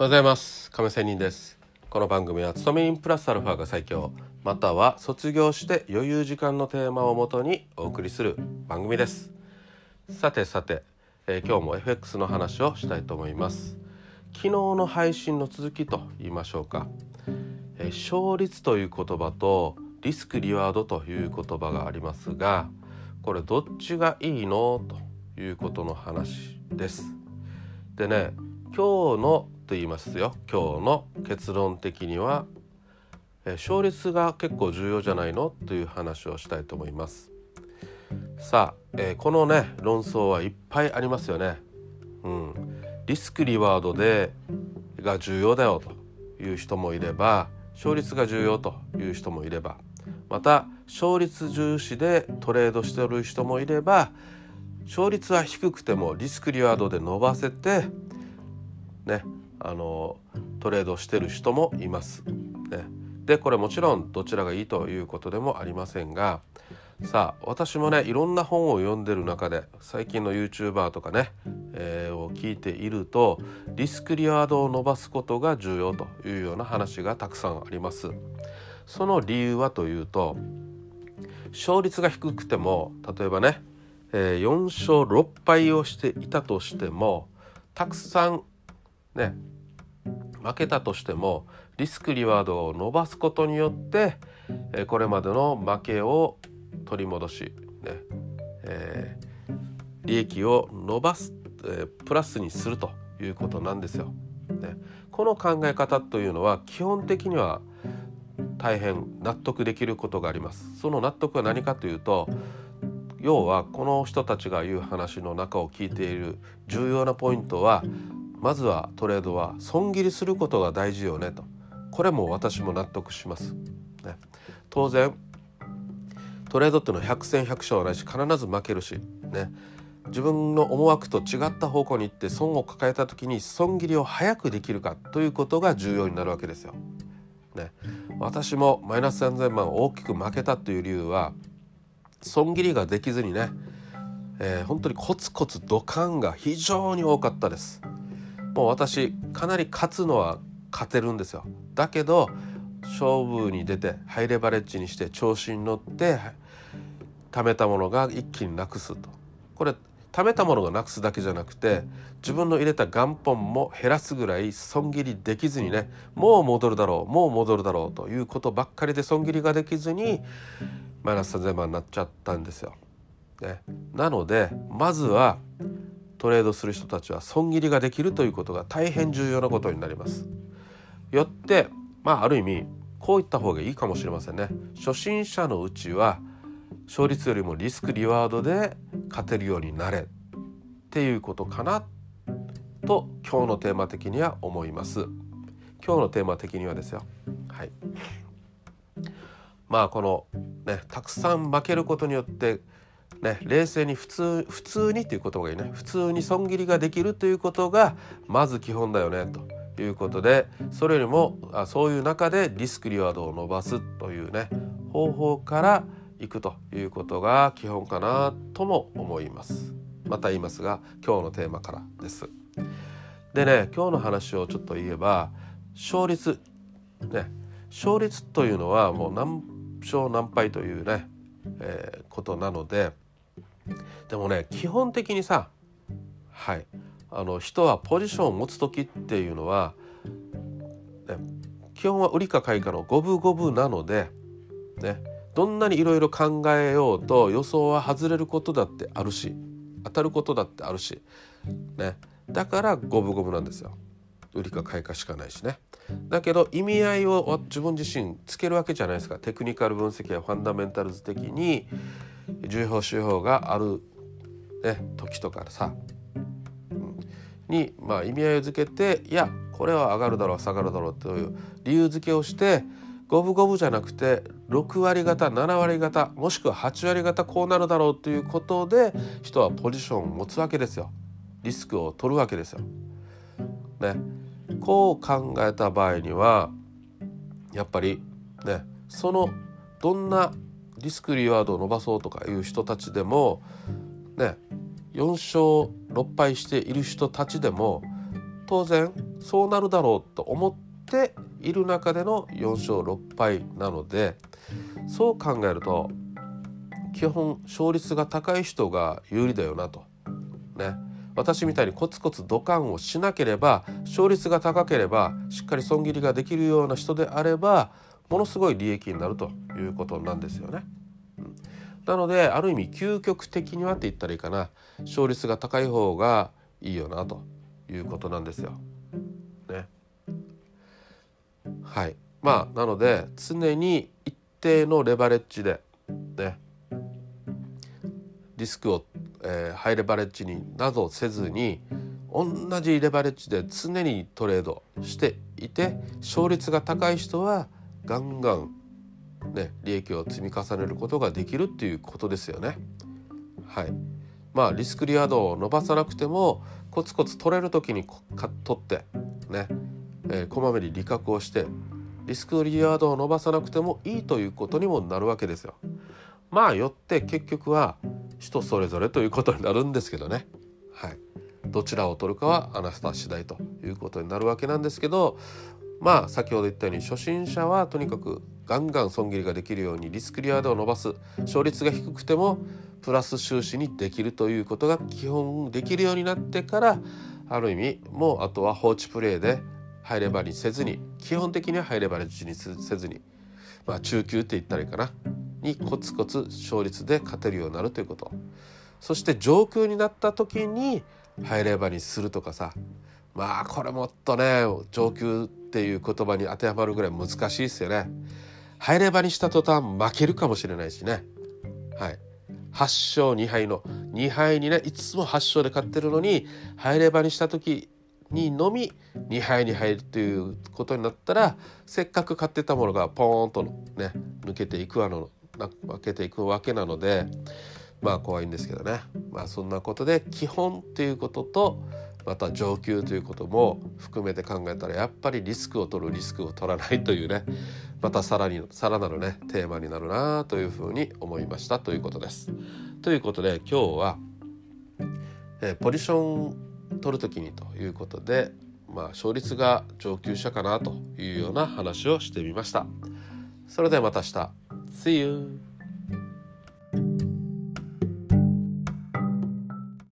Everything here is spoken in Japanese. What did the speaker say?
おはようございます。亀仙人です。この番組は勤め人プラスアルファが最強。または卒業して余裕時間のテーマをもとにお送りする番組です。さてさて、えー、今日も FX の話をしたいと思います。昨日の配信の続きと言いましょうか、えー、勝率という言葉とリスクリワードという言葉がありますがこれどっちがいいの？ということの話です。でね今日のと言いますよ。今日の結論的には勝率が結構重要じゃないの？という話をしたいと思います。さあ、えー、このね論争はいっぱいありますよね。うん。リスクリワードでが重要だよという人もいれば勝率が重要という人もいればまた勝率重視でトレードしてる人もいれば勝率は低くてもリスクリワードで伸ばせてねあのトレードしてる人もいます。ね、でこれもちろんどちらがいいということでもありませんがさあ私もねいろんな本を読んでる中で最近の YouTuber とかね、えー、を聞いているとリスクリワードを伸ばすことが重要というような話がたくさんあります。その理由はというと勝率が低くても例えばね、えー、4勝6敗をしていたとしてもたくさんね負けたとしてもリスクリワードを伸ばすことによってこれまでの負けを取り戻し、ねえー、利益を伸ばす、えー、プラスにするということなんですよ。ね、この考え方というのは基本的には大変納得できることがあります。その納得は何かというと要はこの人たちが言う話の中を聞いている重要なポイントはまずはトレードは損切りすることが大事よねと。これも私も納得します、ね、当然トレードっていうのは100戦100勝はないし必ず負けるし。ね。自分の思惑と違った方向に行って損を抱えた時に損切りを早くできるかということが重要になるわけですよ。ね、私もマイナス3,000万大きく負けたという理由は損切りができずにね、えー、本当にコツコツドカンが非常に多かったです。もう私かなり勝つのは勝てるんですよ。だけど勝負に出てハイレバレッジにして調子に乗って貯めたものが一気になくすと。これ貯めたものがなくすだけじゃなくて自分の入れた元本も減らすぐらい損切りできずにねもう戻るだろうもう戻るだろうということばっかりで損切りができずにマイナス3000万になっちゃったんですよ。ね、なのでまずはトレードする人たちは損切りができるということが大変重要なことになります。よってまあある意味こういった方がいいかもしれませんね。初心者のうちは勝率よりもリスクリワードで勝てるようになれっていうことかなと今日のテーマ的には思います。今日のテーマ的にはですよ。はい。まあこのねたくさん負けることによってね、冷静に普通普通にということがいいね。普通に損切りができるということがまず基本だよねということでそれよりもあそういう中でリスクリワードを伸ばすというね方法からいくということが基本かなとも思います。また言いますが今日のテーマからです。でね今日の話をちょっと言えば勝率。ね勝率というのはもう何勝何敗というね、えー、ことなのででもね基本的にさはいあの人はポジションを持つ時っていうのは、ね、基本は売りか買いかの五分五分なので、ね、どんなにいろいろ考えようと予想は外れることだってあるし当たることだってあるし、ね、だから五分五分なんですよ。売りか買いかしかないしね。だけど意味合いを自分自身つけるわけじゃないですかテクニカル分析やファンダメンタルズ的に重要手法がある、ね、時とかさ、うん、に、まあ、意味合いをつけていやこれは上がるだろう下がるだろうという理由付けをして五分五分じゃなくて6割方7割方もしくは8割方こうなるだろうということで人はポジションを持つわけですよ。リスクを取るわけですよ。ね、こう考えた場合にはやっぱりねそのどんなリスクリワードを伸ばそうとかいう人たちでもね4勝6敗している人たちでも当然そうなるだろうと思っている中での4勝6敗なのでそう考えると基本勝率が高い人が有利だよなと。ね。私みたいにコツコツドカンをしなければ勝率が高ければしっかり損切りができるような人であればものすごい利益になるということなんですよね。うん、なのである意味究極的にはって言ったらいいかな勝率が高い方がいいよなということなんですよ。ね。はいまあなので常に一定のレバレッジでねリスクを、えー、ハイレバレッジになどせずに同じレバレッジで常にトレードしていて勝率が高い人はガンガン、ね、利益を積み重ねることができるっていうことですよね。はい、まあリスクリワードを伸ばさなくてもコツコツ取れる時に取ってね、えー、こまめに利確をしてリスクリワードを伸ばさなくてもいいということにもなるわけですよ。まあよって結局は人それぞれということになるんですけどね。はい、どちらを取るかはあなた次第ということになるわけなんですけどまあ先ほど言ったように初心者はとにかくガンガン損切りができるようにリスクリワードを伸ばす勝率が低くてもプラス収支にできるということが基本できるようになってからある意味もうあとは放置プレーで入ればにせずに基本的には入ればにせずにまあ中級って言ったらいいかなにコツコツ勝率で勝てるようになるということ。そして上級になった時に入ればにするとかさ。まあこれもっとね上級っていう言葉に当てはまるぐらい難しいですよね。入ればにした途端負けるかもしれないしね。はい。8勝2敗の2敗にねいつも8勝で勝ってるのに入ればにした時にのみ2敗に入るということになったらせっかく勝ってたものがポーンとね抜けていくわの分けていくわけなのでまあ怖いんですけどね。まあそんなことで基本っていうこととまた上級ということも含めて考えたらやっぱりリスクを取るリスクを取らないというねまたさらにさらなるねテーマになるなというふうに思いましたということです。ということで今日は、えポジション取る時にということでまあ勝率が上級者かなというような話をしてみました。それではまた明日 See you!